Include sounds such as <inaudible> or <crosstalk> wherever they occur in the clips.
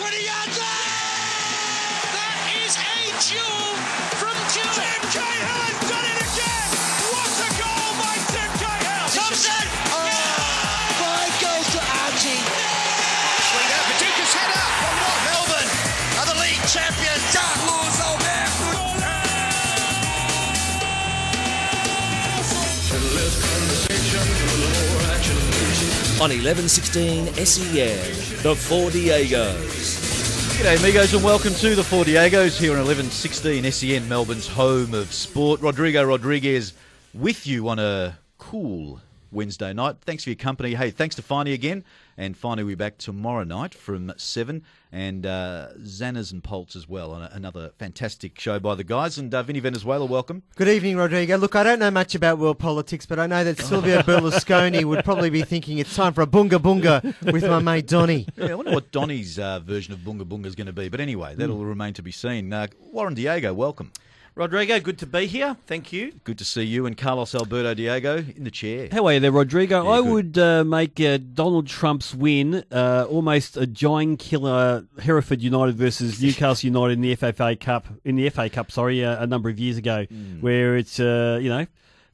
20 yards That is a duel from Duel. Tim Cahill has done it again! What a goal by Tim Cahill! Thompson! Five goals to Archie. Swing out, Paducah's header! Melbourne are the league champions! Dark Lord's old man! on 1116 SEN, the Four Diegos. G'day, amigos, and welcome to the Four Diegos here on 1116 SEN, Melbourne's home of sport. Rodrigo Rodriguez with you on a cool Wednesday night. Thanks for your company. Hey, thanks to Finey again. And finally, we'll be back tomorrow night from 7. And uh, Xanas and Pulse as well on a, another fantastic show by the guys. And uh, Vinny Venezuela, welcome. Good evening, Rodrigo. Look, I don't know much about world politics, but I know that Silvio <laughs> Berlusconi would probably be thinking it's time for a bunga bunga with my mate Donny. Yeah, I wonder what Donny's uh, version of Bunga Bunga is going to be. But anyway, that'll remain to be seen. Uh, Warren Diego, welcome. Rodrigo, good to be here. Thank you. Good to see you. And Carlos Alberto Diego in the chair. How are you there, Rodrigo? Yeah, I good. would uh, make uh, Donald Trump's win uh, almost a giant killer Hereford United versus <laughs> Newcastle United in the FFA Cup in the FA Cup. Sorry, uh, a number of years ago, Hmm. where it's uh, you know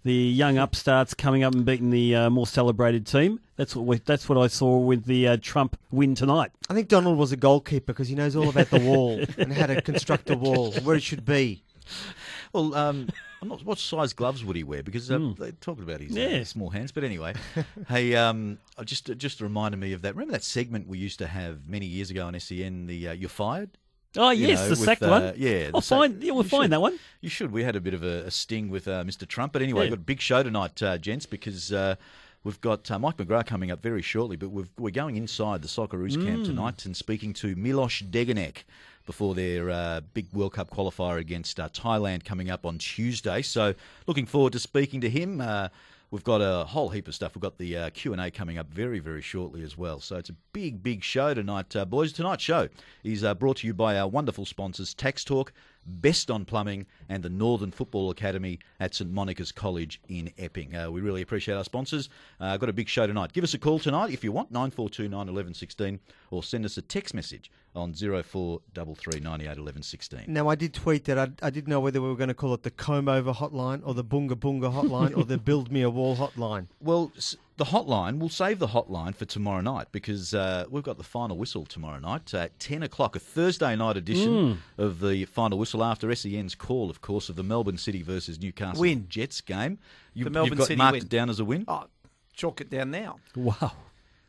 the young upstarts coming up and beating the uh, more celebrated team. That's what we, that's what I saw with the uh, Trump win tonight. I think Donald was a goalkeeper because he knows all about the wall <laughs> and how to construct a wall, where it should be. <laughs> Well, um, I'm not, what size gloves would he wear? Because uh, they're talking about his uh, small hands. But anyway, <laughs> hey, um, just just reminded me of that. Remember that segment we used to have many years ago on SEN? The uh, you're fired. Oh You yes, know, the sacked uh, one. yeah, I'll sack- find. Yeah, we'll find should. that one. You should. We had a bit of a, a sting with uh, Mr. Trump. But anyway, Yeah. we've got a big show tonight, uh, gents, because uh, we've got uh, Mike McGrath coming up very shortly. But we've, we're going inside the Socceroos camp Mm. tonight and speaking to Milos Degenek before their uh, big World Cup qualifier against uh, Thailand coming up on Tuesday. So looking forward to speaking to him. Uh, We've got a whole heap of stuff. We've got the uh, Q and A coming up very, very shortly as well. So it's a big, big show tonight, uh, boys. Tonight's show is uh, brought to you by our wonderful sponsors, Tax Talk, Best on Plumbing, and the Northern Football Academy at St Monica's College in Epping. Uh, we really appreciate our sponsors. Uh, got a big show tonight. Give us a call tonight if you want, 942 911 16, or send us a text message on 0433 98 11 16. Now, I did tweet that I, I didn't know whether we were going to call it the comb over hotline or the bunga bunga hotline or the <laughs> build me a wall hotline. Well, s- the hotline, we'll save the hotline for tomorrow night because uh, we've got the final whistle tomorrow night at 10 o'clock, a Thursday night edition of the final whistle after SEN's call, of course, of the Melbourne City versus Newcastle Win. Jets game. You, The Melbourne you've got City marked win. it down as a win? Oh, chalk it down now. Wow.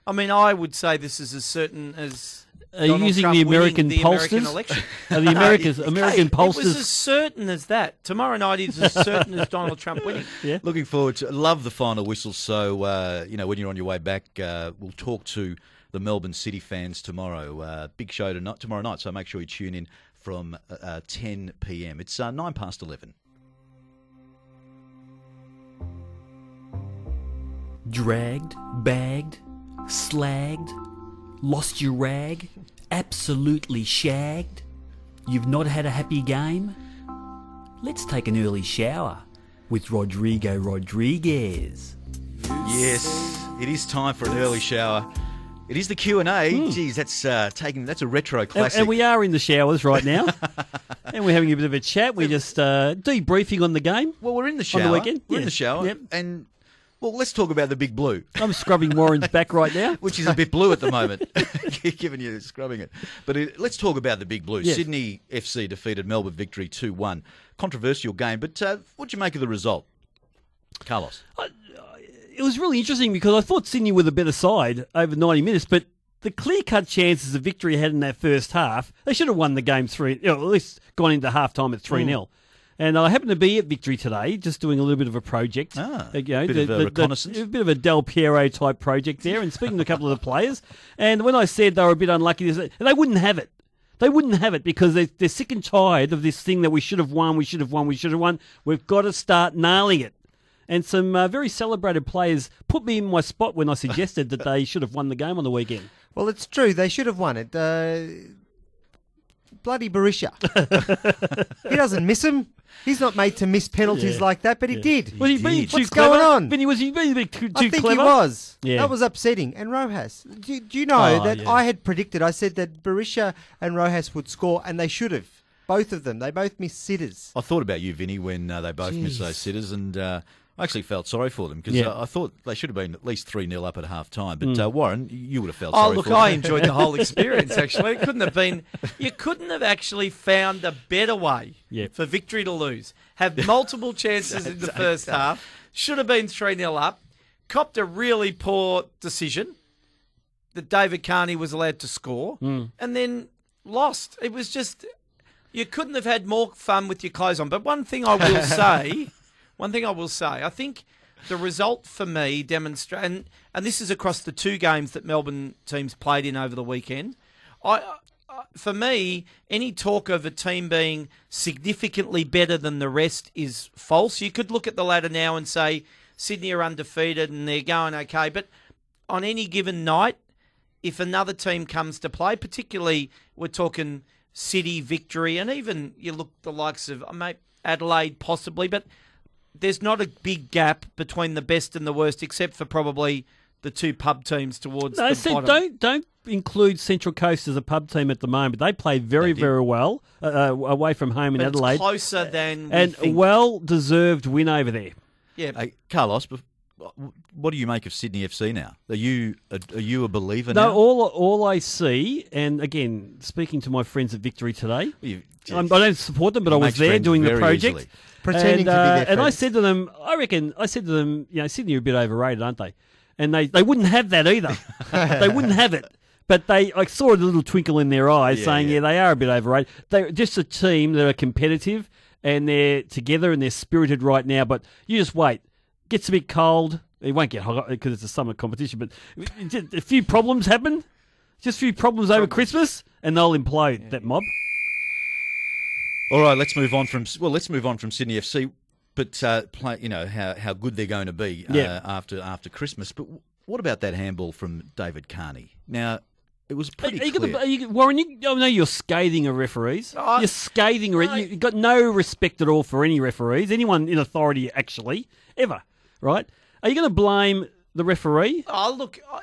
I mean, I would say this is as certain as. Are you using Trump the American the pollsters? election. <laughs> Are the Americans <laughs> American Hey, It was as certain as that. Tomorrow night is as certain as Donald Trump winning. <laughs> Yeah. Looking forward to love the final whistle. So uh, you know when you're on your way back, uh, we'll talk to the Melbourne City fans tomorrow. Uh, big show tonight, tomorrow night. So make sure you tune in from uh, uh, 10 p.m. It's uh, nine past 11. Dragged, bagged, slagged, lost your rag, absolutely shagged. You've not had a happy game? Let's take an early shower with Rodrigo Rodriguez. Yes, it is time for an early shower. It is the Q and A. Geez, that's uh, taking that's a retro And, classic. and we are in the showers right now, <laughs> and we're having a bit of a chat. We're just uh, debriefing on the game. well, we're in the shower. on the weekend? We're in the shower, Yep. and well, let's talk about the big blue, I'm scrubbing Warren's <laughs> back right now. which is a bit blue at the moment, <laughs> given you scrubbing it. But it, let's talk about the big blue. Yes. Sydney FC defeated Melbourne victory two one. Controversial game, but uh, what do you make of the result, Carlos? It was really interesting because I thought Sydney were the better side over 90 minutes, but the clear-cut chances of victory had in that first half, they should have won the game three, or at least gone into half time at three 0 And I happened to be at Victory today, just doing a little bit of a project. Ah, Uh, you know, bit of a reconnaissance. a bit of a Del Piero type project there, and speaking to a couple of the players. And when I said they were a bit unlucky, they and they wouldn't have it. They wouldn't have it because they, they're sick and tired of this thing that we should have won, we should have won, we should have won. We've got to start nailing it. And some uh, very celebrated players put me in my spot when I suggested that they should have won the game on the weekend. Well, it's true. They should have won it. Uh, bloody Berisha. <laughs> he doesn't miss him. He's not made to miss penalties Yeah. like that, but he did. Was he being did. too What's clever? going on? Vinny, was he being a bit too, too I think clever? he was. Yeah. That was upsetting. And Rojas, do, do you know Oh, that yeah. I had predicted? I said that Berisha and Rojas would score, and they should have. Both of them. They both missed sitters. I thought about you, Vinny, when uh, they both missed those sitters, and uh, I actually felt sorry for them because Yeah. uh, I thought they should have been at least 3 0 up at half time. But uh, Warren, you would have felt sorry. Oh, sorry look, for I enjoyed the whole <laughs> experience, actually. It couldn't have been, you couldn't have actually found a better way Yep. for victory to lose. Have multiple chances in the <laughs> first half, should have been 3 0 up, copped a really poor decision that David Carney was allowed to score, and then lost. It was just, you couldn't have had more fun with your clothes on. But one thing I will <laughs> say, one thing I will say, I think the result for me demonstrate, and, and this is across the two games that Melbourne teams played in over the weekend. I, uh, for me, any talk of a team being significantly better than the rest is false. You could look at the ladder now and say Sydney are undefeated and they're going okay, but on any given night, if another team comes to play, particularly we're talking City victory, and even you look the likes of uh, mate, Adelaide possibly, but there's not a big gap between the best and the worst, except for probably the two pub teams towards No, the see, bottom. don't don't include Central Coast as a pub team at the moment. They play very did. very well uh, uh, away from home in but it's Adelaide, closer than we and think. well deserved win over there. yeah. Hey, Carlos, bef- what do you make of Sydney FC now? Are you a, are you a believer now? No, all all I see, and again, speaking to my friends at Victory today, You- I don't support them, but I was there doing the project, easily. Pretending and, to be uh, their And I said to them, I reckon, I said to them, you know, Sydney are a bit overrated, aren't they? And they, they wouldn't have that either. <laughs> they wouldn't have it. But they, I saw a little twinkle in their eyes, Yeah, saying, yeah. "Yeah, they are a bit overrated. They're just a team that are competitive and they're together and they're spirited right now. But you just wait. Gets a bit cold. It won't get hot because it's a summer competition. But a few problems happen. Just a few problems over Christmas, and they'll implode that mob. All right, let's move on from well, let's move on from Sydney FC, but uh, play, you know how, how good they're going to be uh, Yeah. after after Christmas. But what about that handball from David Carney? Now it was pretty Are you clear. gonna, are you, Warren, you, I know you're scathing of referees. I- you're scathing. No. You've got no respect at all for any referees, anyone in authority, actually, ever. Right? Are you going to blame the referee? Oh, look, I,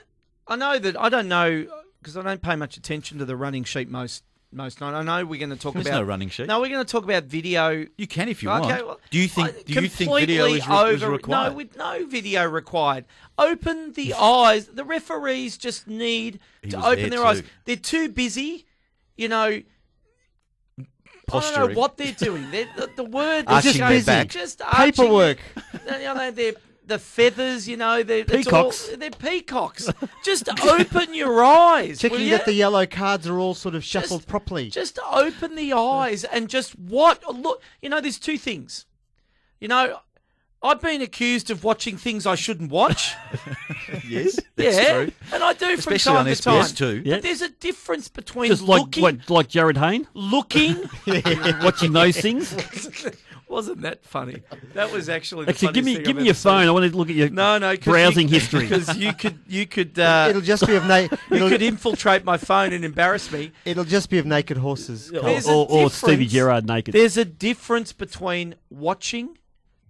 I know that I don't know because I don't pay much attention to the running sheet most most night. I know we're going to talk There's about no running sheet. No, we're going to talk about video. you can if you want. Okay, want. well, do you think I- do you think video is, re- is required? No, with no video required. Open the eyes. The referees just need He to open their eyes. They're too busy. You know. I don't know what they're doing. They're, the, the word Arching just their goes- back. just arching Paperwork. their- you know, they're the feathers. You know, they're Peacocks. All, they're peacocks. just open your eyes. will Checking that the yellow cards are all sort of shuffled Just- properly. Just open the eyes and just what look. You know, there's two things. You know, I've been accused of watching things I shouldn't watch. <laughs> yes, that's yeah, true. and I do Especially from time on to time. Too. Yeah. But there's a difference between Just like looking, what, like Jarryd Hayne, looking. <laughs> watching those things. <laughs> Wasn't that funny? That was actually. The Actually, give me thing give I've me your ever seen. phone. I want to look at your No, no, browsing history. because you could you could uh, it'll just be of na- you it'll, could infiltrate my phone and embarrass me. it'll just be of naked horses. or, Carl. There's a or, or Stevie difference. Gerrard naked. There's a difference between watching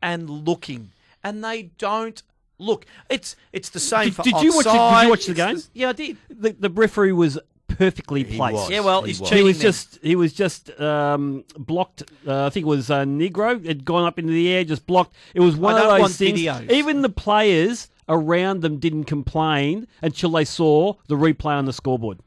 and looking, and they don't look. It's it's the same Did- for did you watch the- did you watch the game? the- yeah, I did. The, the referee was perfectly He placed. was. Yeah, well, He he's was. He cheating. was then. just he was just um, blocked. Uh, I think it was uh, Negro had gone up into the air, just blocked. It was one I of don't those want things. videos. Even the players around them didn't complain until they saw the replay on the scoreboard.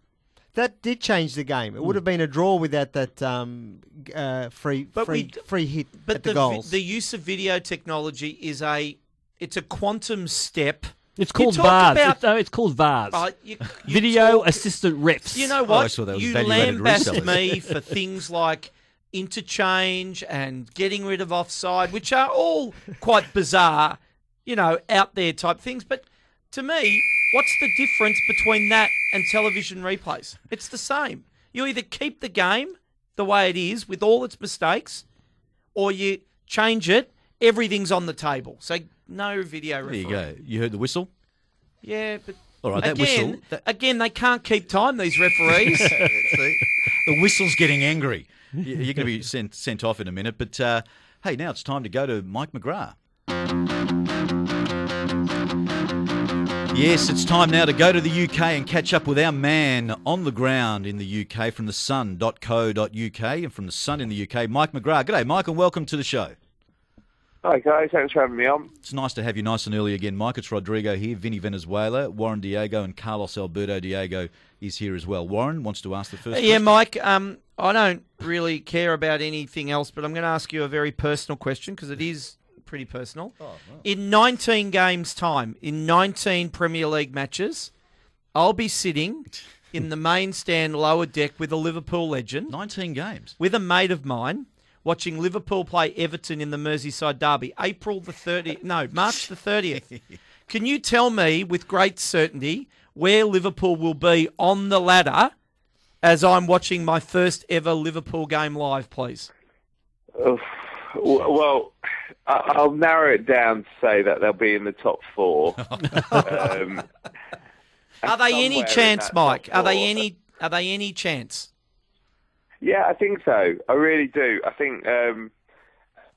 That did change the game. It would have been a draw without that um, uh, free But free, we d- free hit But at the, the, vi- the use of video technology is a it's a quantum step. It's called talk VARs. about- It's, no, it's called VARs. Uh, you, you Video talk- assistant refs. You know Oh, I what? saw that was you value-added lambast me for things like interchange and getting rid of offside, which are all quite bizarre, you know, out there type things. But to me, what's the difference between that and television replays? It's the same. You either keep the game the way it is with all its mistakes, or you change it. Everything's on the table. So no video. There you go. You heard the whistle. Yeah, but All right, that again, whistle. That, again, they can't keep time. These referees. <laughs> See? the whistle's getting angry. You- You're going to be sent sent off in a minute, but uh, Hey, now it's time to go to Mike McGrath. Yes, it's time now to go to the UK and catch up with our man on the ground in the UK from the sun.co.uk and from the sun in the UK, Mike McGrath. G'day, Mike, and welcome to the show. Hi guys, thanks for having me on. It's nice to have you nice and early again, Mike. It's Rodrigo here, Vinny Venezuela, Warren Diego, and Carlos Alberto Diego is here as well. Warren wants to ask the first Yeah, question. Mike. Um, I don't really care about anything else, but I'm going to ask you a very personal question because it is pretty personal. Oh, in 19 games' time, in 19 Premier League matches, I'll be sitting <laughs> in the main stand lower deck with a Liverpool legend, 19 games. with a mate of mine, watching Liverpool play Everton in the Merseyside derby, April the 30th. <laughs> No, March the 30th. Can you tell me with great certainty where Liverpool will be on the ladder as I'm watching my first ever Liverpool game live, please? Oof. Well, I- I'll narrow it down to say that they'll be in the top four. <laughs> um, Are they any chance, Mike? Are they any? Are they any chance? Yeah, I think so. I really do. I think, um,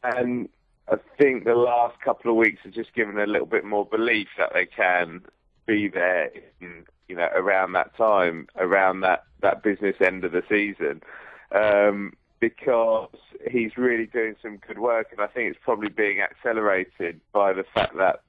and I think the last couple of weeks have just given a little bit more belief that they can be there, in, you know, around that time, around that that business end of the season, um, because he's really doing some good work, and I think it's probably being accelerated by the fact that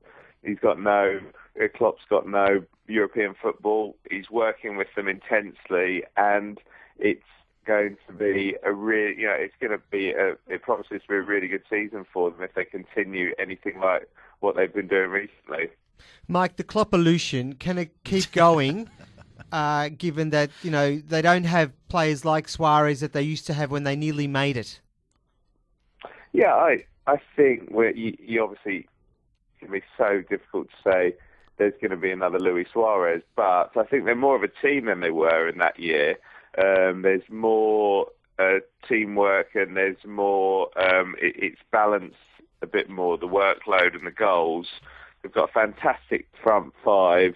he's got no, uh, Klopp's got no European football. He's working with them intensely, and it's going to be a really, you know, it's going to be a, it promises to be a really good season for them if they continue anything like what they've been doing recently. Mike, the Kloppolution, can it keep going? <laughs> uh, given that you know they don't have players like Suarez that they used to have when they nearly made it. Yeah, I I think you, you obviously it can be so difficult to say there's going to be another Luis Suarez, but I think they're more of a team than they were in that year. Um, there's more uh, teamwork and there's more. Um, it, it's balanced a bit more the workload and the goals. They've got a fantastic front five,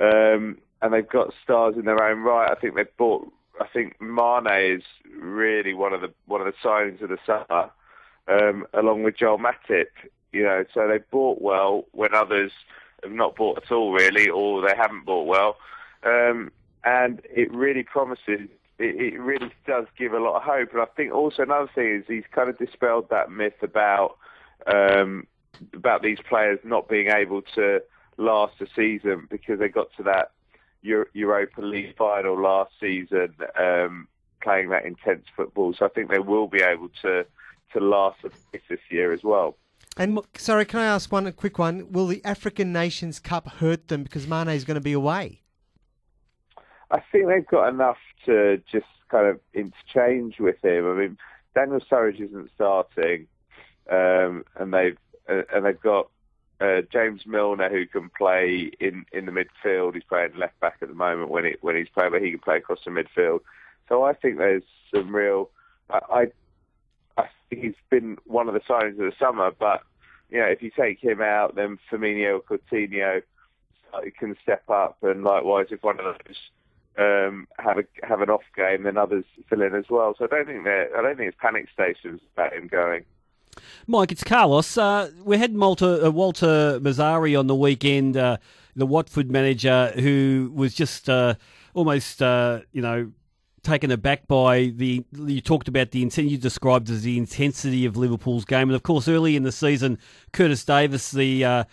um, and they've got stars in their own right. I think they've bought. I think Mane is really one of the one of the signings of the summer um, along with Joel Matip. You know, so they bought well when others have not bought at all, really, or they haven't bought well. Um, and it really promises. It, it really does give a lot of hope. And I think also another thing is he's kind of dispelled that myth about um, about these players not being able to last a season because they got to that Euro- Europa League final last season, um, playing that intense football. So I think they will be able to to last a bit this year as well. And sorry, can I ask one quick one? Will the African Nations Cup hurt them because Mane is going to be away? I think they've got enough to just kind of interchange with him. I mean, Daniel Sturridge isn't starting, um, and they've uh, and they've got uh, James Milner who can play in, in the midfield. He's playing left back at the moment when it when he's playing, but he can play across the midfield. So I think there's some real. I I, I think he's been one of the signings of the summer, but you know if you take him out, then Firmino or Coutinho can step up, and likewise if one of those um, have a have an off game, then others fill in as well. So I don't think that I don't think it's panic stations about him going. Mike, it's Carlos. Uh, we had Malta, uh, Walter Mazzarri on the weekend, uh, the Watford manager, who was just uh, almost, uh, you know, taken aback by the. You talked about the intent you described as the intensity of Liverpool's game, and of course, early in the season, Curtis Davies, the uh,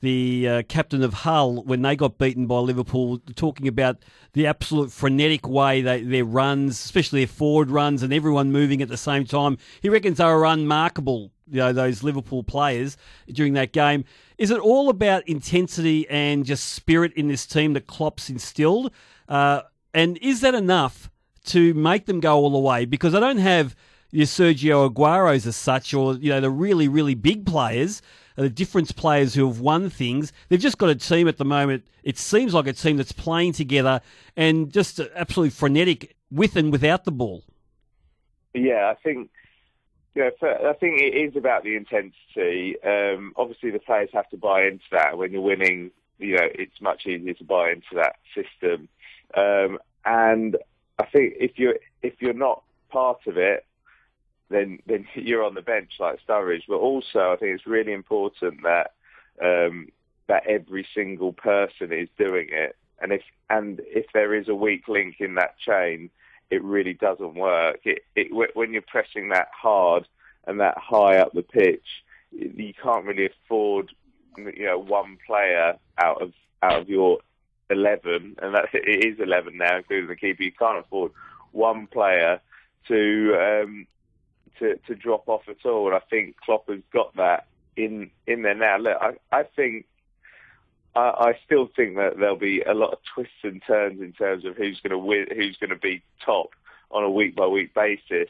the uh, captain of Hull, when they got beaten by Liverpool, talking about the absolute frenetic way they, their runs, especially their forward runs, and everyone moving at the same time. He reckons they were unmarkable, you know, those Liverpool players during that game. Is it all about intensity and just spirit in this team that Klopp's instilled? Uh, and is that enough to make them go all the way? Because I don't have your Sergio Aguero's as such, or you know the really really big players, the difference players who have won things. They've just got a team at the moment. It seems like a team that's playing together and just absolutely frenetic with and without the ball. Yeah, I think. Yeah, I think it is about the intensity. Um, obviously, the players have to buy into that. When you're winning, you know, it's much easier to buy into that system. Um, and I think if you're if you're not part of it, then then <laughs> you're on the bench like Sturridge. But also, I think it's really important that um, that every single person is doing it, and if and if there is a weak link in that chain, it really doesn't work. It, it when you're pressing that hard and that high up the pitch, you can't really afford you know one player out of out of your eleven, and that it is eleven now, including the keeper. You can't afford one player to um, to to drop off at all. And I think Klopp has got that in in there now. Look, I I think. I, I still think that there'll be a lot of twists and turns in terms of who's going to win, who's going to be top on a week by week basis.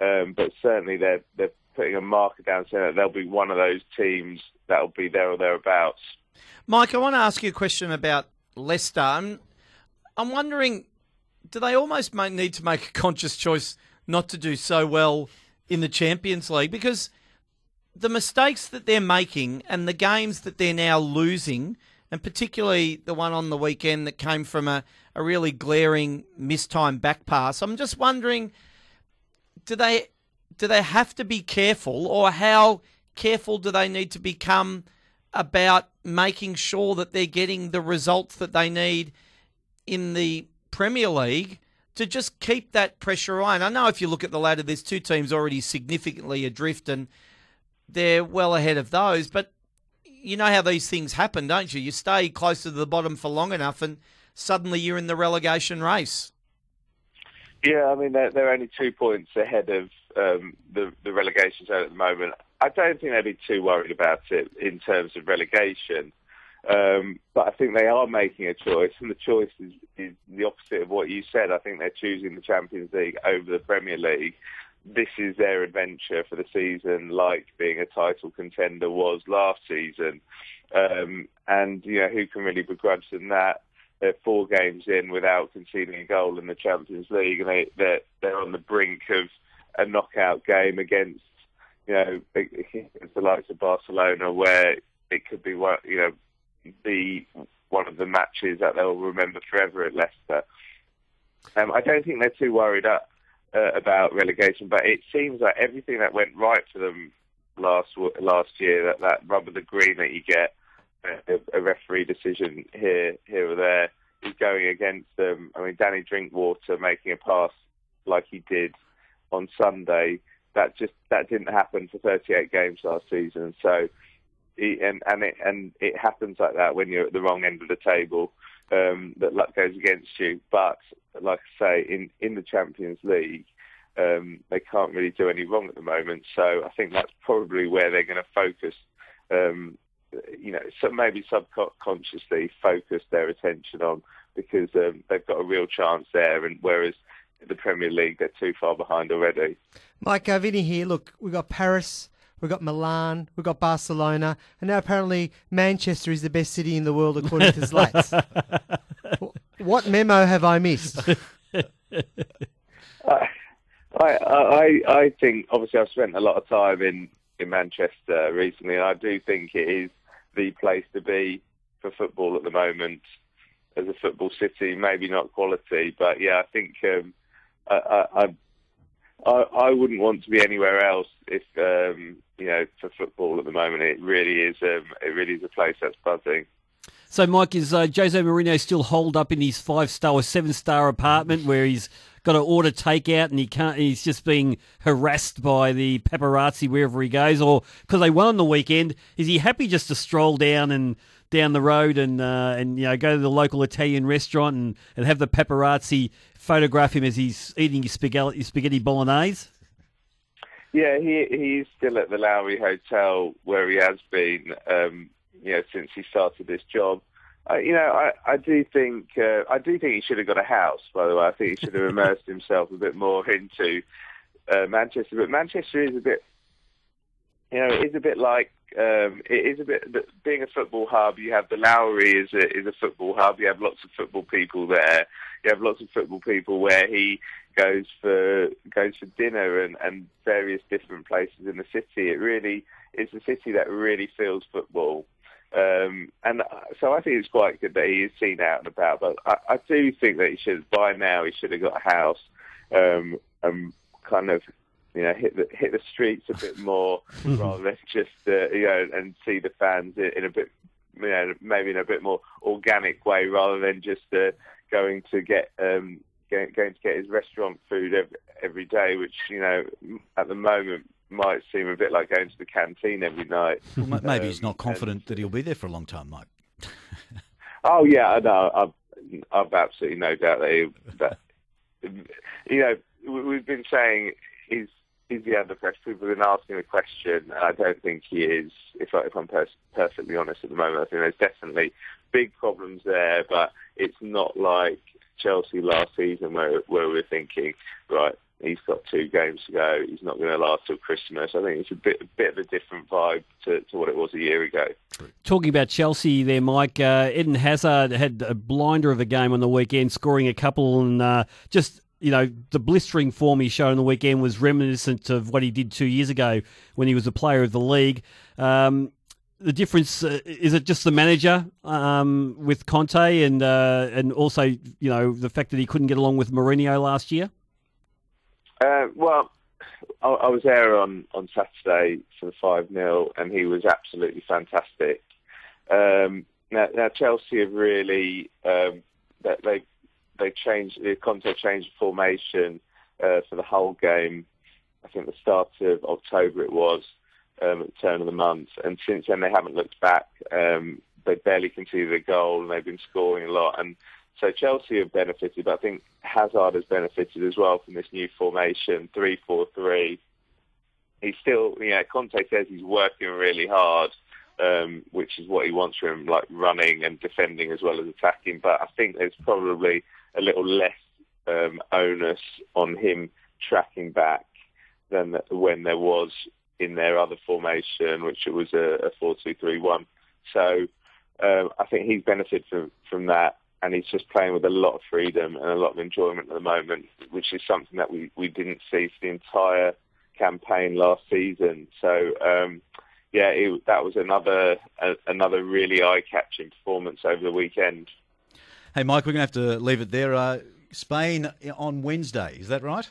Um, but certainly they're they're putting a marker down saying that they'll be one of those teams that'll be there or thereabouts. Mike, I want to ask you a question about Leicester. I'm, I'm wondering, do they almost need to make a conscious choice not to do so well in the Champions League? Because the mistakes that they're making and the games that they're now losing, and particularly the one on the weekend that came from a, a really glaring mistime back pass, I'm just wondering, do they do they have to be careful, or how careful do they need to become about making sure that they're getting the results that they need in the Premier League to just keep that pressure on. I know if you look at the ladder, there's two teams already significantly adrift and they're well ahead of those. But you know how these things happen, don't you? You stay close to the bottom for long enough and suddenly you're in the relegation race. Yeah, I mean, they're, they're only two points ahead of um, the, the relegation zone at the moment. I don't think they'd be too worried about it in terms of relegation. Um, but I think they are making a choice, and the choice is, is the opposite of what you said. I think they're choosing the Champions League over the Premier League. This is their adventure for the season, like being a title contender was last season. Um, and, you know, who can really begrudge them that? They're four games in without conceding a goal in the Champions League, and they, they're, they're on the brink of a knockout game against you know, the likes of Barcelona, where it could be one, you know, the one of the matches that they'll remember forever at Leicester. Um, I don't think they're too worried up, uh, about relegation, but it seems like everything that went right for them last last year, that that rub of the green that you get, uh, a, a referee decision here here or there, is going against them. I mean, Danny Drinkwater making a pass like he did on Sunday that just that didn't happen for 38 games last season. So, and and it and it happens like that when you're at the wrong end of the table. Um, that luck goes against you. But like I say, in in the Champions League, um, they can't really do any wrong at the moment. So I think that's probably where they're going to focus. Um, you know, so maybe subconsciously focus their attention on because um, they've got a real chance there. And whereas the Premier League, they're too far behind already. Mike, Vinny here. Look, we've got Paris, we've got Milan, we've got Barcelona, and now apparently Manchester is the best city in the world according to Zlats. <laughs> what memo have I missed? <laughs> I, I, I think, obviously, I've spent a lot of time in, in Manchester recently, and I do think it is the place to be for football at the moment as a football city. Maybe not quality, but yeah, I think um, I, I, I, I wouldn't want to be anywhere else if um, you know for football at the moment. It really is. Um, it really is a place that's buzzing. So, Mike, is uh, Jose Mourinho still holed up in his five-star or seven-star apartment where he's got to order takeout and he can't? He's just being harassed by the paparazzi wherever he goes, or because they won on the weekend. Is he happy just to stroll down and down the road and uh, and you know go to the local Italian restaurant and, and have the paparazzi photograph him as he's eating his spaghetti, spaghetti bolognese? Yeah, he he's still at the Lowry Hotel where he has been, um, you know, since he started this job. Uh, you know, I, I do think uh, I do think he should have got a house. By the way, I think he should have immersed himself a bit more into uh, Manchester. But Manchester is a bit, you know, it is a bit like um, it is a bit being a football hub. You have the Lowry is a is a football hub. You have lots of football people there. You have lots of football people where he goes for goes for dinner and, and various different places in the city. It really is a city that really feels football. Um, and so I think it's quite good that he is seen out and about. But I, I do think that he should, by now, he should have got a house um, and kind of you know hit the hit the streets a bit <laughs> more rather than just uh, you know and see the fans in, in a bit you know maybe in a bit more organic way rather than just uh, going to get um, going, going to get his restaurant food every, every day, which you know at the moment might seem a bit like going to the canteen every night. Well, ma- maybe he's Um, not confident that he'll be there for a long time, Mike. <laughs> Oh yeah, I know. I've, I've absolutely no doubt that, he, that you know we- we've been saying is the he under pressure? People have been asking the question. I don't think he is. If, I, if I'm pers- perfectly honest at the moment, I think there's definitely big problems there, but it's not like Chelsea last season where where we're thinking right. He's got two games to go. He's not going to last till Christmas. I think it's a bit, a bit of a different vibe to, to what it was a year ago. Talking about Chelsea there, Mike, uh, Eden Hazard had a blinder of a game on the weekend, scoring a couple and uh, just. You know, the blistering form he showed on the weekend was reminiscent of what he did two years ago when he was a player of the league. Um, the difference uh, is it just the manager um, with Conte and uh, and also you know the fact that he couldn't get along with Mourinho last year. Uh, well, I, I was there on, on Saturday for the 5 0, and he was absolutely fantastic. Um, now, now, Chelsea have really um, they they changed the Conte changed formation uh, for the whole game. I think the start of October it was um, at the turn of the month, and since then they haven't looked back. Um, they barely conceded a goal, and they've been scoring a lot. And so Chelsea have benefited, but I think Hazard has benefited as well from this new formation, three-four-three. He's still, you know, Conte says he's working really hard, um, which is what he wants from him, like running and defending as well as attacking. But I think there's probably a little less um, onus on him tracking back than when there was in their other formation, which it was a, a four-two-three-one. So um, I think he's benefited from, from that and he's just playing with a lot of freedom and a lot of enjoyment at the moment, which is something that we, we didn't see for the entire campaign last season. So um, yeah, it, that was another a, another really eye-catching performance over the weekend. Hey, Mike, we're going to have to leave it there. Uh, Spain on Wednesday, is that right?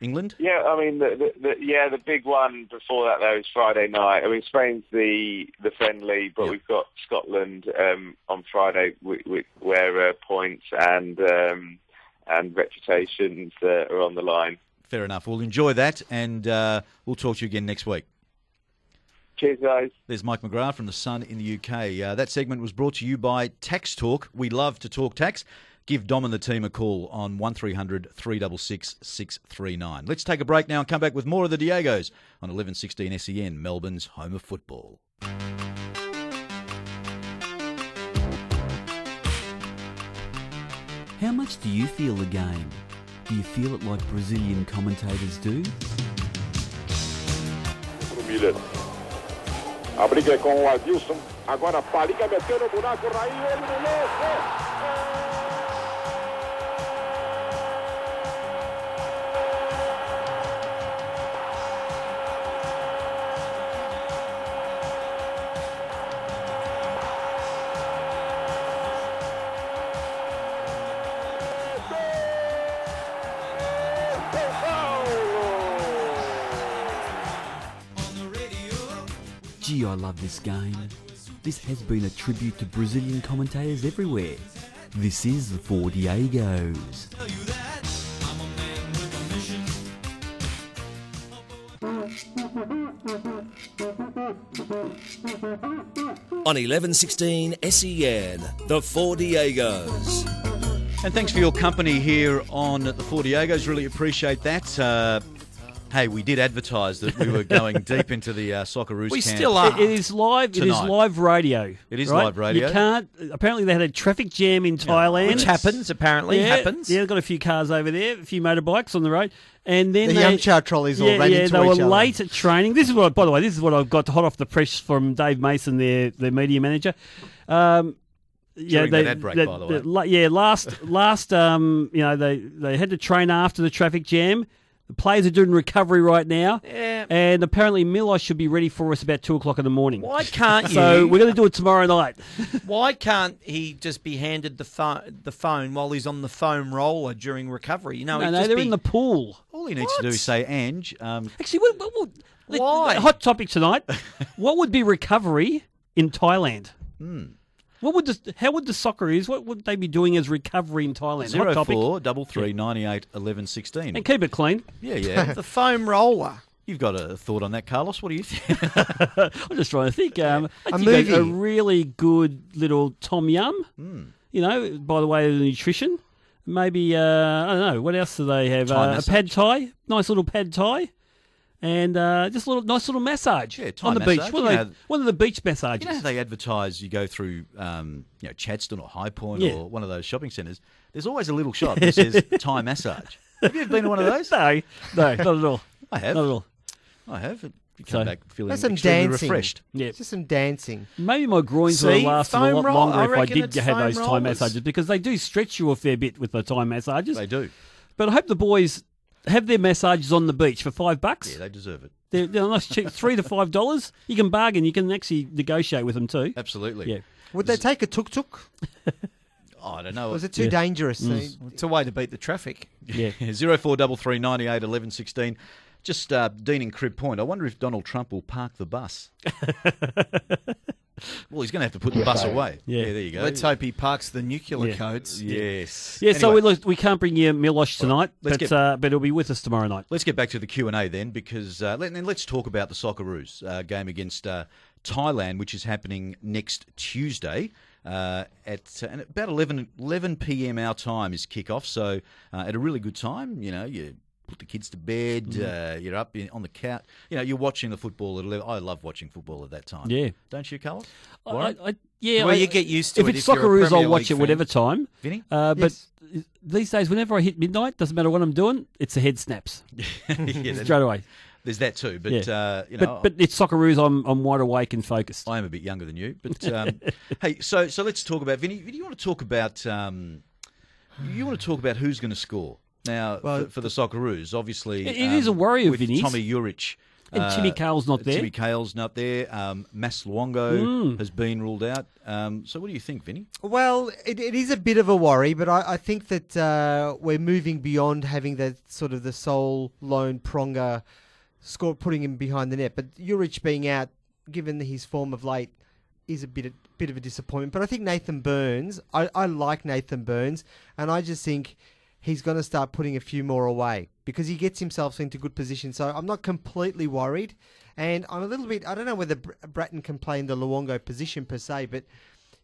England? Yeah, I mean, the, the, the, yeah, the big one before that though is Friday night. I mean, Spain's the the friendly, but Yeah. we've got Scotland um, on Friday, we, we, where uh, points and um, and reputations uh, are on the line. Fair enough. We'll enjoy that, and uh, we'll talk to you again next week. Cheers, guys. There's Mike McGrath from The Sun in the UK. Uh, that segment was brought to you by Tax Talk. We love to talk tax. Give Dom and the team a call on 1300 366 639. Let's take a break now and come back with more of the Diegos on 1116 SEN, Melbourne's home of football. How much do you feel the game? Do you feel it like Brazilian commentators do? A briga é com o Adilson. Agora Paliga meteu no buraco, Raí, ele no lance. Love this game. This has been a tribute to Brazilian commentators everywhere. This is the Four Diegos. On 1116 SEN, the Four Diegos. And thanks for your company here on the Four Diegos. Really appreciate that. Uh, hey, we did advertise that we were going <laughs> deep into the uh, Socceroos We camp. still are. It- it is live. It is Tonight. live radio. It is right? live radio. You can't. Apparently, they had a traffic jam in Thailand, Which happens, apparently. Yeah, Happens. Yeah, they've got a few cars over there, a few motorbikes on the road, and then The they, Yamcha trolleys all yeah, ran yeah, into they were each other. late at training. This is what, by the way, this is what I've got hot off the press from Dave Mason, their their media manager. Um, yeah, During they, that ad break, they- by the way. la- yeah, last last um, you know, they they had to train after the traffic jam. The players are doing recovery right now, Yeah. and apparently Milos should be ready for us about two o'clock in the morning. Why can't <laughs> you? So we're going to do it tomorrow night. <laughs> Why can't he just be handed the phone, the phone while he's on the foam roller during recovery? You know, no, no, they're be- in the pool. All he needs need to do is say, Ange, um, Actually, what, what, what, Why? hot topic tonight. <laughs> what would be recovery in Thailand? Hmm. What would the, how would the Socceroos, what would they be doing as recovery in Thailand? Hot zero topic. four double three ninety eight eleven sixteen. And keep it clean. Yeah, yeah. <laughs> The foam roller. You've got a thought on that, Carlos? What do you think? <laughs> <laughs> I'm just trying to think. Um, I A think a, a really good little tom yum. Hmm. You know, by the way of the nutrition. Maybe uh, I don't know what else do they have? Thai Uh, a massage. pad thai, nice little pad thai, and uh, just a little nice little massage Yeah, Thai on the massage, beach. One you of, know, the, one of the beach massages. You know how they advertise you go through, um, you know, Chadstone or High Point Yeah. or one of those shopping centres. There's always a little shop that says <laughs> Thai massage. Have you ever been to one of those? <laughs> no, no, not at all. <laughs> I have. Not at all. I have. You come So- back feeling That's some dancing. refreshed. Yeah. Just some dancing. Maybe my groins would See? have lasted a lot roll- longer I if I reckon did have foam those Thai massages because they do stretch you a fair bit with the Thai massages. They do. But I hope the boys have their massages on the beach for five bucks. Yeah, they deserve it. They're, they're nice cheap, <laughs> three to five dollars. You can bargain. You can actually negotiate with them too. Absolutely. Yeah. Would they take a tuk tuk? Oh, I don't know. Was it too Yeah. dangerous? It's a way to beat the traffic. Yeah. <laughs> Zero four double three ninety eight eleven sixteen. Just uh, Dean and Crib Point. I wonder if Donald Trump will park the bus. <laughs> <laughs> well, he's going to have to put the bus away. Yeah. there you go. Let's hope he parks the nuclear Yeah. codes. Yes. Yeah. So we look, we can't bring you Milosh tonight, let's but get- uh, but he'll be with us tomorrow night. Let's get back to the Q and A then, because uh, let, then let's talk about the Socceroos uh, game against uh, Thailand, which is happening next Tuesday. Uh, at uh, and about 11, 11 p.m. our time is kickoff, so uh, at a really good time. You know, you put the kids to bed, Mm-hmm. uh, you're up in, on the couch. You know, you're watching the football at 11. I love watching football at that time. Yeah. don't you, Carlos? I? I, yeah. Well, you get used to if it it's if Socceroos, I'll watch League it fan. whatever time. Vinny? Uh, but Yes. these days, whenever I hit midnight, doesn't matter what I'm doing, it's the head snaps <laughs> yeah, straight away. there's that too. But Yeah. uh, you know, But but it's Socceroos. I'm I'm wide awake and focused. I am a bit younger than you, but <laughs> um, hey, so so let's talk about Vinny. Do you want to talk about um, you want to talk about who's going to score now Well, for, for the Socceroos? Obviously, It- it is a worry of with Vinny's. Tomi Juric. And Timmy Cahill's not there. Timmy Cahill's not there. Um, Mas Luongo Mm. has been ruled out. Um, so, what do you think, Vinny? Well, it, it is a bit of a worry, but I, I think that uh, we're moving beyond having that sort of the sole lone pronger score, putting him behind the net. But Juric being out, given his form of late, is a bit bit of a disappointment. But I think Nathan Burns, I, I like Nathan Burns, and I just think he's going to start putting a few more away because he gets himself into good position. So I'm not completely worried, and I'm a little bit. I don't know whether Br- Brattan can play in the Luongo position per se, but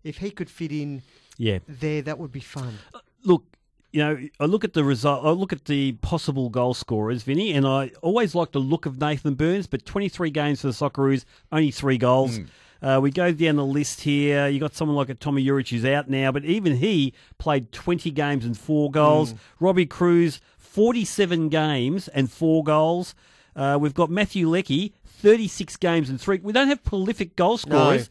if he could fit in Yeah. there, that would be fun. Uh, look, you know, I look at the result. I look at the possible goal scorers, Vinny, and I always like the look of Nathan Burns. But 23 games for the Socceroos, only three goals. Hmm. Uh, we go down the list here. You got someone like a Tomi Juric who's out now, but even he played 20 games and four goals. Robbie Kruse, 47 games and four goals. Uh, we've got Matthew Leckie, 36 games and three. We don't have prolific goal scorers.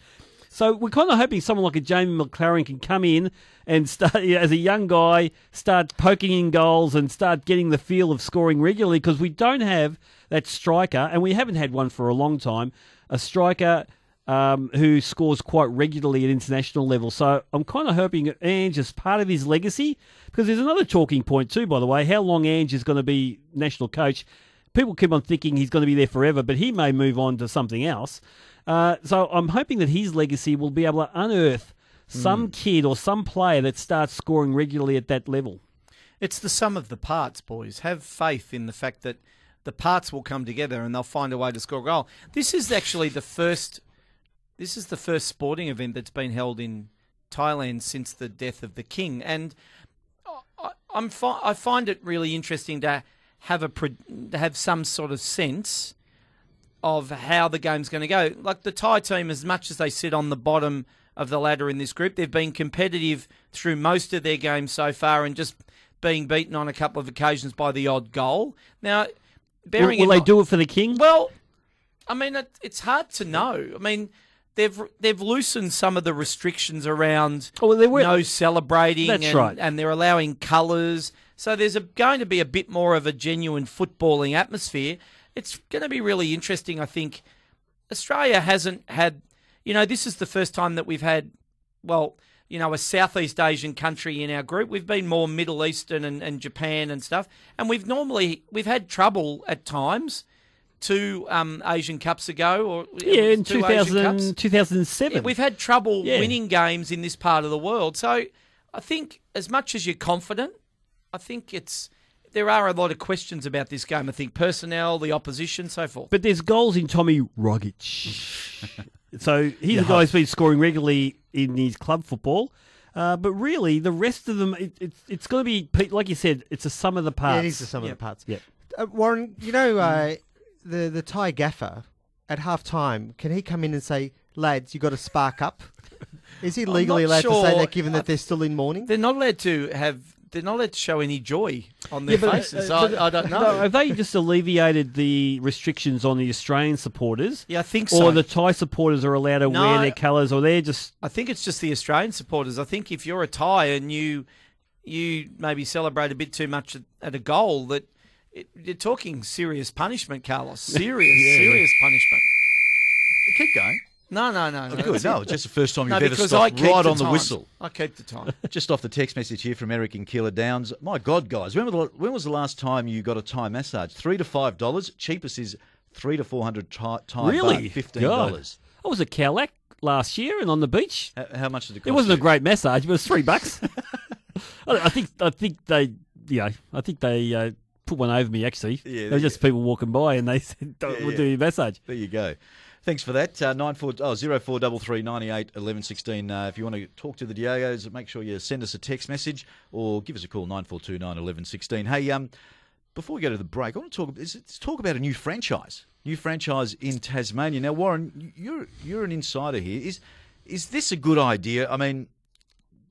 So we're kind of hoping someone like a Jamie Maclaren can come in and start <laughs> as a young guy, start poking in goals and start getting the feel of scoring regularly because we don't have that striker, and we haven't had one for a long time. A striker um, who scores quite regularly at international level. So I'm kind of hoping that Ange is part of his legacy because there's another talking point too, by the way, how long Ange is going to be national coach. People keep on thinking he's going to be there forever, but he may move on to something else. Uh, so I'm hoping that his legacy will be able to unearth some kid or some player that starts scoring regularly at that level. It's the sum of the parts, boys. Have faith in the fact that the parts will come together and they'll find a way to score a goal. This is actually the first. This is the first sporting event that's been held in Thailand since the death of the king, and I, I'm fi- I find it really interesting to have a to have some sort of sense of how the game's going to go. Like the Thai team, as much as they sit on the bottom of the ladder in this group, they've been competitive through most of their games so far and just being beaten on a couple of occasions by the odd goal. Now, Will, bearing will in they mi- do it for the king? well, I mean, it, it's hard to know. I mean, they've they've loosened some of the restrictions around Oh, well, were- no celebrating. That's and, right. and they're allowing colours. So there's a, going to be a bit more of a genuine footballing atmosphere. It's going to be really interesting. I think Australia hasn't had, you know, this is the first time that we've had, well, you know, a Southeast Asian country in our group. We've been more Middle Eastern and, and Japan and stuff, and we've normally we've had trouble at times. Two um, Asian Cups ago, or Yeah, in two 2000, 2007. Yeah, we've had trouble Yeah. winning games in this part of the world. So I think as much as you're confident, I think it's there are a lot of questions about this game. I think personnel, the opposition, so forth. But there's goals in Tommy Rogic. <laughs> so he's a guy who's been scoring regularly in his club football. Uh, but really, the rest of them, it, it's it's going to be, like you said, it's a sum of the parts. Yeah, it is the sum of the parts. Yep. Uh, Warren, you know uh, the the Thai gaffer at half time. Can he come in and say, "Lads, you got to spark up"? Is he legally not allowed to say that, given that they're still in mourning? They're not allowed to have. They're not allowed to show any joy on their Yeah, faces. uh, I, I don't know. No, have they just alleviated the restrictions on the Australian supporters? Yeah, I think so. Or the Thai supporters are allowed to No. wear their colours, or they're just. I think it's just the Australian supporters. I think if you're a Thai and you you maybe celebrate a bit too much at, at a goal, that it, you're talking serious punishment, Carlos. <laughs> Serious, Yeah. serious punishment. Keep going. No, no, no. no Oh, good. No, just the first time you've ever because stopped I keep right the on the whistle. I keep the time. <laughs> Just off the text message here from Eric in Keilor Downs. My God, guys, when, was the, when was the last time you got a Thai massage? Three to five dollars. Cheapest is three to four hundred Thai. Thai really? baht, fifteen dollars. I was at Khao Lak last year and on the beach. How, how much did it cost? It wasn't a great massage, but it was three bucks. <laughs> I, I think I think they, Yeah. I think they uh, put one over me. Actually, Yeah, there were just people walking by and they <laughs> said, Yeah, "We'll yeah. do your massage." There you go. Thanks for that. Uh, nine four oh zero four double three ninety eight eleven sixteen. Uh, if you want to talk to the Diegos, make sure you send us a text message or give us a call nine four two nine eleven sixteen. Hey, um, before we go to the break, I want to talk. Let's let's talk about a new franchise. New franchise in Tasmania. Now, Warren, you're you're an insider here. Is is this a good idea? I mean,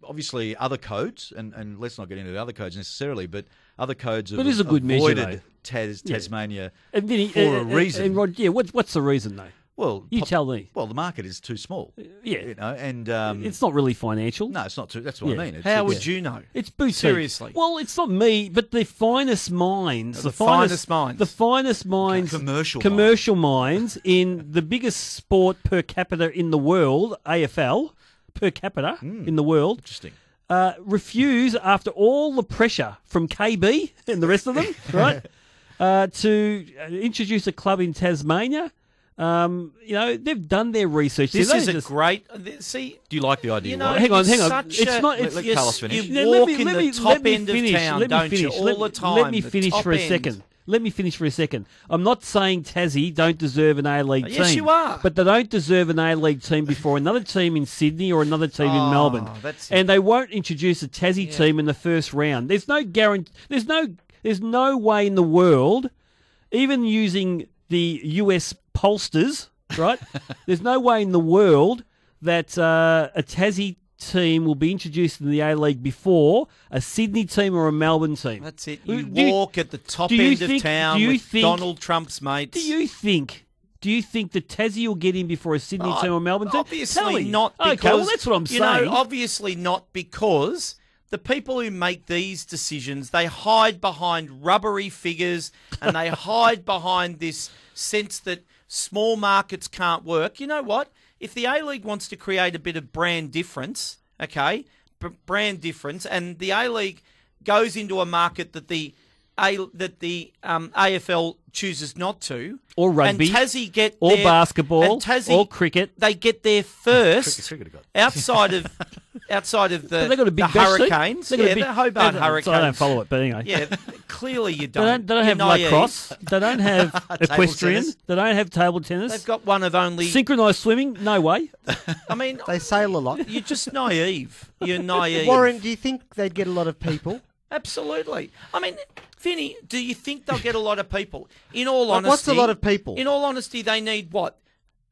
obviously other codes, and, and let's not get into the other codes necessarily, but other codes have But it is a good measure, avoided though. Tas, Yeah. Tasmania And Vinny, for uh, a uh, reason. And Rod, yeah, what's what's the reason though? Well, You pop- tell me. Well, the market is too small. Yeah. you know, and um, It's not really financial. no, it's not too. That's what Yeah. I mean. It's, How it's- would you know? It's boutique. Seriously. Well, it's not me, but the finest minds, The the, finest, finest minds. the finest minds, Commercial commercial minds in the biggest sport per capita in the world, AFL per capita in the world, Interesting. Uh, refuse after all the pressure from KB and the rest of them, <laughs> right, uh, to uh, introduce a club in Tasmania. Um, you know, they've done their research. This is a just- great. See, Do you like the idea? you know, Warren? Hang on, hang on. It's a- not- Let- it's- let you, Carlos finish. you walk let me, in let the me, top end finish, of town, don't finish, you? All let, the time. Let me finish for a end. second. Let me finish for a second. I'm not saying Tassie don't deserve an A League team. Yes, you are. But they don't deserve an A League team before another team in Sydney or another team in Oh, Melbourne. that's- and they won't introduce a Tassie Yeah. team in the first round. There's no guarantee. There's no. There's no way in the world, even using the US pollsters, right? <laughs> there's no way in the world that uh, a Tassie team will be introduced in the A League before a Sydney team or a Melbourne team. That's it. Do You you- walk at the top end think- of town do you with think- Donald Trump's mates. Do you think? Do you think that Tassie will get in before a Sydney Oh, team or Melbourne team? Obviously not. Because, okay, well that's what I'm you saying. Know, obviously not because the people who make these decisions they hide behind rubbery figures and they <laughs> hide behind this sense that small markets can't work. You know what? If the A League wants to create a bit of brand difference, okay, b- brand difference, and the A League goes into a market that the a, that the um, AFL chooses not to, Or rugby, and Tassie get or their- basketball, and Tassie, or cricket. They get there first Cricket- cricket outside of <laughs> outside of the, they got a big the bash. Hurricanes. They got a yeah, big- the Hobart they- Hurricanes. so I don't follow it, but anyway. Yeah, clearly you <laughs> They don't. don't, they don't have You're naive. lacrosse. They don't have <laughs> equestrian. tennis. They don't have table tennis. They've got one of only. synchronized swimming. No way. <laughs> I mean, They sail a lot. you're just naive. You're naive. Warren, do you think they'd get a lot of people? Absolutely. I mean, Vinny, do you think they'll get a lot of people? In all Like, honesty, what's a lot of people? In all honesty, they need what?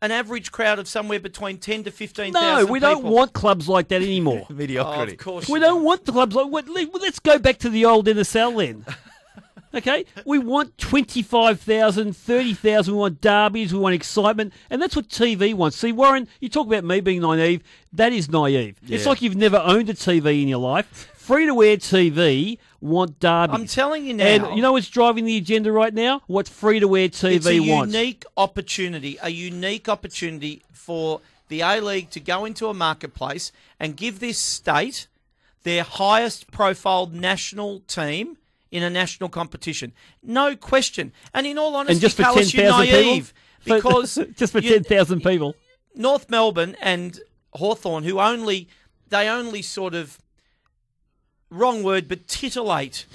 An average crowd of somewhere between ten to fifteen No, thousand. we don't want clubs like that anymore. <laughs> Oh, Mediocrity. of course, we you don't want the clubs like. let- Let's go back to the old NSL then. <laughs> Okay, we want 25,000, 30,000, we want derbies, we want excitement, and that's what TV wants. See, Warren, you talk about me being naive, that is naive. It's like you've never owned a TV in your life. Free to air TV want derbies. I'm telling you now. And you know what's driving the agenda right now? What free to air TV it's a wants. unique opportunity, a unique opportunity for the A League to go into a marketplace and give this state their highest profiled national team in a national competition. No question. And in all honesty, and just for ten Callis, you're thousand people, <laughs> naive because <laughs> just for you- ten thousand people. North Melbourne and Hawthorn, who only they only sort of wrong word, but titillate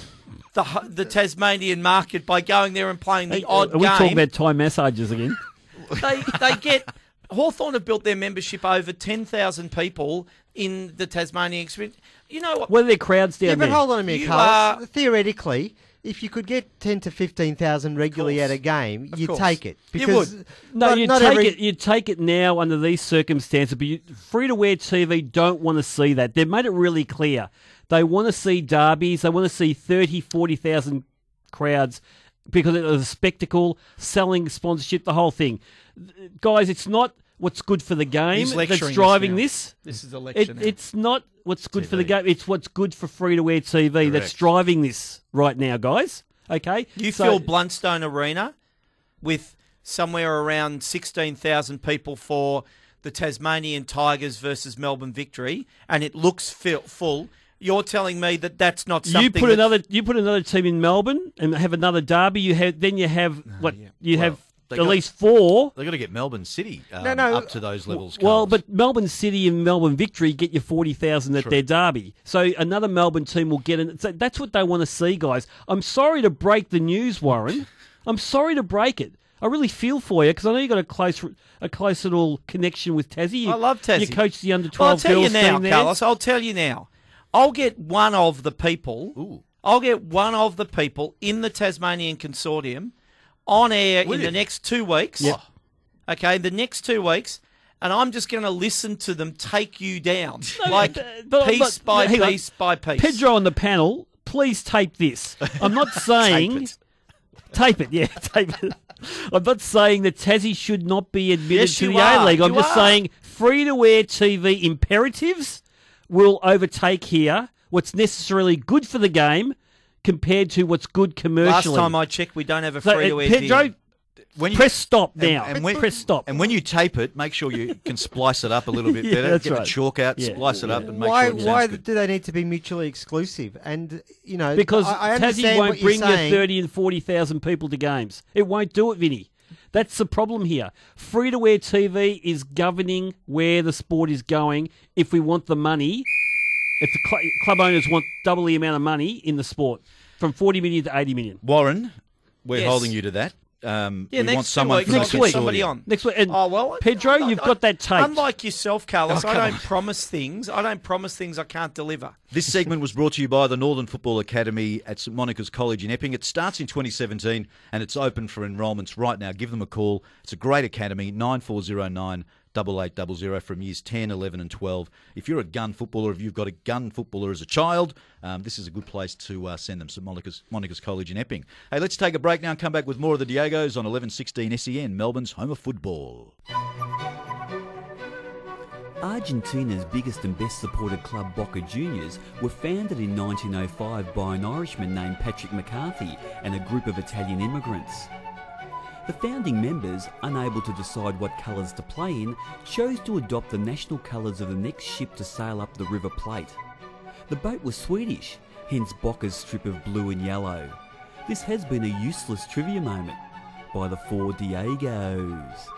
the the Tasmanian market by going there and playing the Hey, uh, odd Are we talking about Thai massages again? <laughs> they they get Hawthorn have built their membership over ten thousand people in the Tasmanian experience. You know what? What are their crowds down Yeah, but there? hold on a minute, You Carlos. are- Theoretically, if you could get ten to fifteen thousand regularly at a game, Of you'd course. take it You because would. No, not, you not take every, it. You take it now under these circumstances. But free to wear TV don't want to see that. They've made it really clear. They want to see derbies. They want to see 30, 40,000 crowds because it was a spectacle, selling sponsorship, the whole thing. Guys, it's not what's good for the game that's driving this. This is a It, it's not what's good for the game. It's what's good for free to wear TV that's driving this right now, guys. Okay, You So- fill Blundstone Arena with somewhere around 16,000 people for the Tasmanian Tigers versus Melbourne Victory, and it looks full. You're telling me that that's not something You put that- another you put another team in Melbourne and have another derby. You have then you have what you Well, have at got- least four. They've got to get Melbourne City um, No, no, up to those levels. Well, Carlos. but Melbourne City and Melbourne Victory get you forty thousand at True. their derby. So another Melbourne team will get in. So that's what they want to see, guys. I'm sorry to break the news, Warren. <laughs> I'm sorry to break it. I really feel for you because I know you got a close a close little connection with Tassie. You- I love Tassie. You coach the under Well, I'll twelve tell you now, team there. Carlos. I'll tell you now. I'll get one of the people. Ooh. I'll get one of the people in the Tasmanian consortium on air Will in you? the next two weeks. Yep. Okay, the next two weeks, and I'm just going to listen to them take you down, <laughs> like but- but- piece but- by hang on. piece by piece. Pedro on the panel, please tape this. I'm not <laughs> saying it. tape it, yeah, <laughs> tape it. I'm not saying that Tassie should not be admitted Yes, to the. A League. I'm You just are. saying free to wear TV imperatives will overtake here what's necessarily good for the game compared to what's good commercially. Last time I checked, we don't have a So, free uh, to air Pedro, when you, press stop now. and when- press stop. and when you tape it, make sure you can splice it up a little bit <laughs> Yeah, better. that's Get right. the chalk out, Yeah. splice it up, and make why sure it sounds why good. do they need to be mutually exclusive? And you know, Because I, I Tassie won't what bring you saying. 30 and 40,000 people to games. It won't do it, Vinny. That's the problem here. Free to wear TV is governing where the sport is going if we want the money. If the cl- club owners want double the amount of money in the sport from 40 million to 80 million. Warren, we're Yes. holding you to that. Um, Yeah, we next want someone weeks, from Next week. somebody on. Next week, and Oh well, Pedro, I- I- you've I- got that taped. Unlike yourself, Carlos, Oh, I don't on. promise things. I don't promise things I can't deliver. This segment was brought to you by the Northern Football Academy at St Monica's College in Epping. It starts in 2017 and it's open for enrolments right now. Give them a call. It's a great academy, 9409 8800 from years 10, 11 and 12. If you're a gun footballer, if you've got a gun footballer as a child, um, this is a good place to uh, send them. St Monica's, Monica's College in Epping. Hey, let's take a break now and come back with more of the Diegos on 1116 SEN, Melbourne's home of football. Argentina's biggest and best supported club, Boca Juniors, were founded in 1905 by an Irishman named Patrick McCarthy and a group of Italian immigrants. The founding members, unable to decide what colours to play in, chose to adopt the national colours of the next ship to sail up the River Plate. The boat was Swedish, hence Boca's strip of blue and yellow. This has been a useless trivia moment by the Four Diegos.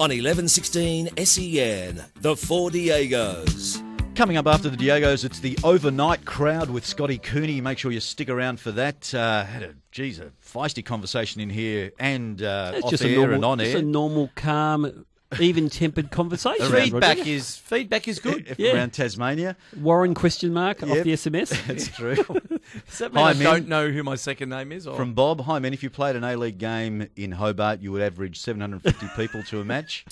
On 1116 SEN, the Four Diegos. Coming up after the Diegos, it's the overnight crowd with Scotty Cooney. Make sure you stick around for that. Uh, had a geez, a feisty conversation in here and uh, It's off just air a normal, and on just air. a normal, calm, even-tempered <laughs> conversation. Feedback is feedback is good. <laughs> Yeah. around Tasmania. Warren question mark off the <laughs> SMS. That's true. Does that mean Hi, I men. don't know who my second name is? Or? From Bob, hi man. If you played an A League game in Hobart, you would average 750 <laughs> people to a match.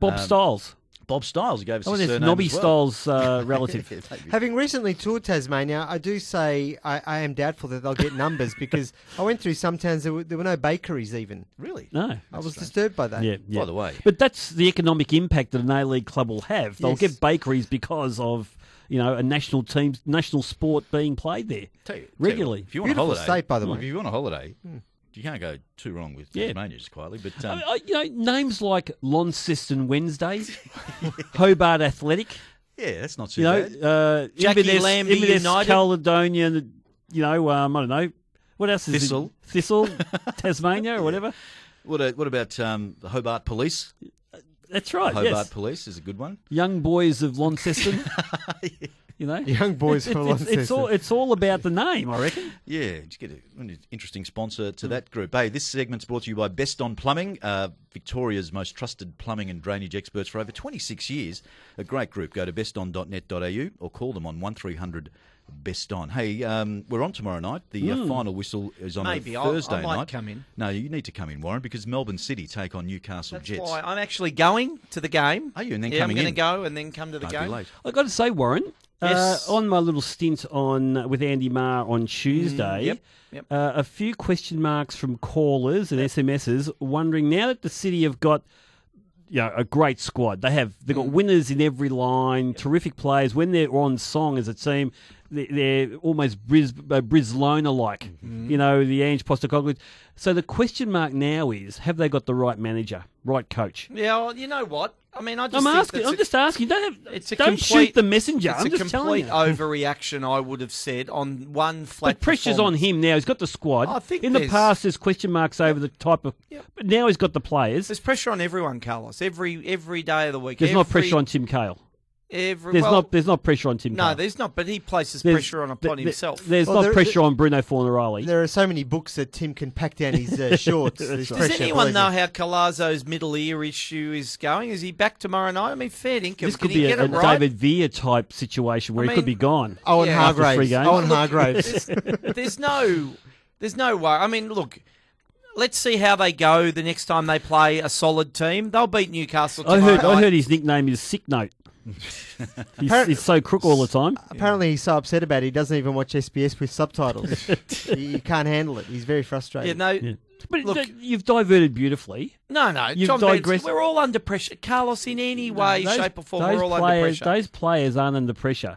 Bob Um, Styles. Bob Styles gave us Oh, his surname Nobby as well. Stiles' uh, <laughs> relative. Yeah. Having recently toured Tasmania, I do say I, I am doubtful that they'll get numbers <laughs> because I went through some towns there were, there were no bakeries even. Really? No. I was disturbed by that. Yeah, yeah. By the way. but that's the economic impact that an A League club will have. They'll Yes. get bakeries because of you know a national team, national sport being played there Tell you- tell you regularly. if you want a holiday, state, by the way. If you want a holiday, you can't go too wrong with Yeah. Tasmania, just quietly. But I um, mean, I- you know, names like Launceston Wednesday, <laughs> Hobart Athletic, yeah, that's not too you know, bad. uh, Jacqui Inverness, Lambie Inverness United. Caledonia, you know, um, I don't know. What else is it? Thistle. Thistle, <laughs> Tasmania, or whatever. What, a, what about um, the Hobart Police? That's right. Hobart yes. Police is a good one. Young boys of Launceston. <laughs> You know, Young boys It's- from it's, it's, all Launceston. it's all about the name, I reckon. Yeah, just get a, an interesting sponsor to that group. Hey, this segment's brought to you by Beston Plumbing, uh, Victoria's most trusted plumbing and drainage experts for over 26 years. A great group. Go to beston.net.au or call them on 1300 Beston. Hey, um, we're on tomorrow night. The uh, final whistle is on Maybe. a I'll- I Thursday might night. come in. No, you need to come in, Warren, because Melbourne City take on Newcastle That's Jets. why I'm actually going to the game. Are you? And then yeah, coming I'm in? going to go and then come to the Don't be game. late. I got to say, Warren, Yes. uh, on my little stint on with Andy Marr on Tuesday, yep, yep. Uh, a few question marks from callers and SMSs wondering now that the city have got you know, a great squad. They have they've got winners in every line, terrific players. When they're on song as a team, they- they're almost Bris, uh, Brislona like. You know, the Ange Postecoglou. So the question mark now is: Have they got the right manager, right coach? Yeah, well, you know what? I mean, I just I'm think asking. I'm just asking. Don't have. It's a don't complete, shoot the messenger. It's I'm a just complete you. overreaction, I would have said, on one flat. But pressure's on him now. He's got the squad. I think in the past, there's question marks over the type of. Yeah. But now he's got the players. There's pressure on everyone, Carlos. Every every day of the week. There's every, not pressure on Tim Cahill. Every, There's well, not. There's not pressure on Tim. No, Cahill. there's not. But he places There's- pressure on upon th- himself. There's Well, not there- pressure on Bruno Fornaroli. There are so many books that Tim can pack down his uh, <laughs> shorts. Does pressure, anyone know how Colazo's middle ear issue is going? Is he back tomorrow night? I mean, fair income. This Can could he be get a, a right? David Villa type situation where I he could be gone. Owen Yeah. After three Hargreaves. games. Owen Hargreaves. there's, there's no, there's no way. I mean, look, let's see how they go the next time they play a solid team. They'll beat Newcastle. I Tomorrow heard. I heard his nickname is Sick Note. He's, he's so crook all the time. <laughs> Apparently, he's so upset about it, he doesn't even watch SBS with subtitles. he, <laughs> he can't handle it. He's very frustrated. Yeah, frustrated. no, Yeah. But Look- you've diverted beautifully. no, no. You've John Benson, digressed- we're all under pressure. Carlos, in any way, Those- shape, or form, we're all under pressure. Those players aren't under pressure.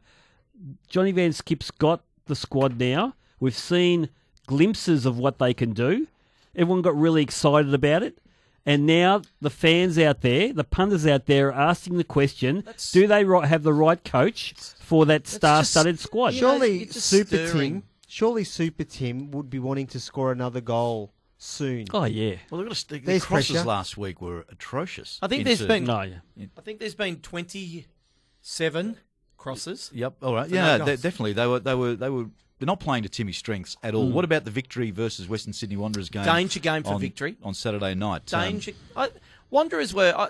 Johnny van 't Schip's got the squad now. We've seen glimpses of what they can do. Everyone got really excited about it. And now the fans out there, the punters out there, are asking the question: That's- Do they ri- have the right coach for that star-studded squad? you know, surely, it's just Super stirring. Tim. Surely, Super Tim would be wanting to score another goal soon. Oh yeah, Well, they've got to, the There's crosses pressure. last week were atrocious. I think there's into- been- no, yeah. I think there's been 27 crosses. Yep. All right. Yeah, no they, goals. definitely. They were. They were. They were. They're not playing to Timmy's strengths at all. What about the victory versus Western Sydney Wanderers game? Danger game for on- victory. on Saturday night. Um, Danger. I, Wanderers were. I,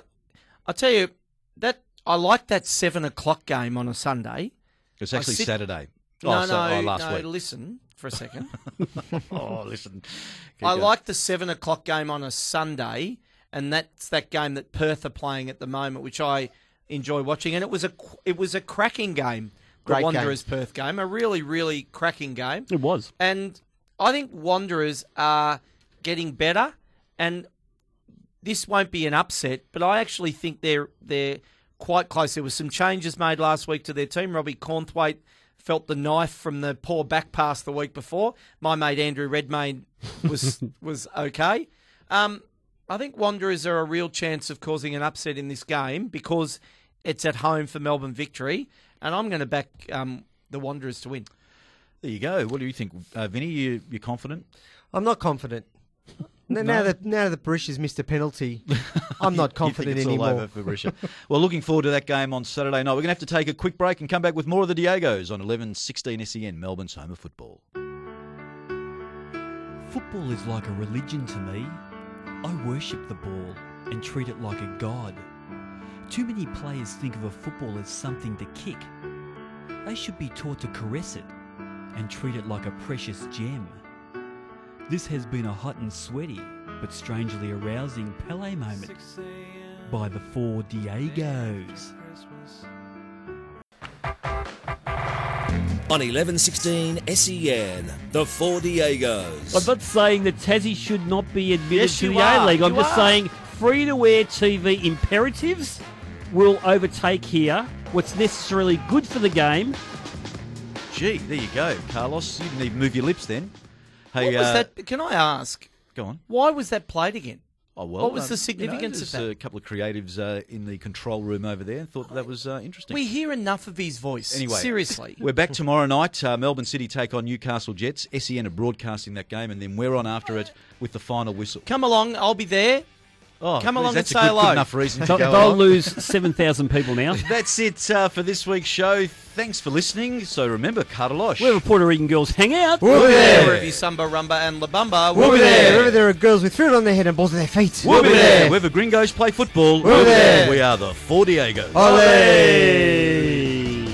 I tell you that I like that seven o'clock game on a Sunday. it's actually sit- Saturday. No, oh, so- no, oh, last no. week. Listen for a second. <laughs> oh, listen. Keep I going. like the seven o'clock game on a Sunday, and that's that game that Perth are playing at the moment, which I enjoy watching. And it was a it was a cracking game, the Great Wanderers Perth game, a really really cracking game. it was. And I think Wanderers are getting better, and this won't be an upset, but I actually think they're they're quite close. There was some changes made last week to their team. Robbie Cornthwaite felt the knife from the poor back pass the week before. My mate Andrew Redmayne was <laughs> was okay. Um, I think Wanderers are a real chance of causing an upset in this game because it's at home for Melbourne victory, and I'm going to back um, the Wanderers to win. There you go. What do you think, uh, Vinny? You you confident? I'm not confident. N- Now that now that Berisha has missed a penalty, <laughs> I'm not confident you think it's anymore. All over for Berisha. well, looking forward to that game on Saturday night. We're going to have to take a quick break and come back with more of the Diegos on 11:16 SEN, Melbourne's home of football. Football is like a religion to me. I worship the ball and treat it like a god. Too many players think of a football as something to kick. They should be taught to caress it and treat it like a precious gem. This has been a hot and sweaty, but strangely arousing Pele moment. by the Four Diegos. On 1116 SEN, the Four Diegos. I'm not saying that Tassie should not be admitted Yes, to you the are. A League. I'm You just are. saying free to air TV imperatives will overtake here what's necessarily good for the game. Gee, there you go, Carlos. You didn't even move your lips then. Hey, What was uh, that? Can I ask? Go on. Why was that played again? Oh well. What was um, the significance you know, of that? A couple of creatives uh, in the control room over there thought that, that was uh, interesting. We hear enough of his voice. Anyway, seriously. <laughs> We're back tomorrow night. Uh, Melbourne City take on Newcastle Jets. SEN are broadcasting that game, and then we're on after it with the final whistle. Come along, I'll be there. Oh, Come along that's and a say good, hello. good enough reason to They'll, go they'll along. lose 7,000 people now. <laughs> That's it uh, for this week's show. Thanks for listening. So remember, Cartalosh. Wherever Puerto Rican girls hang out. We'll be there. Wherever you Samba, Rumba, and La Bamba. We'll be there. Wherever there are girls with fruit on their head and balls on their feet. We'll be there. Wherever gringos play football. We'll be there. We are the Four Diegos. Ole!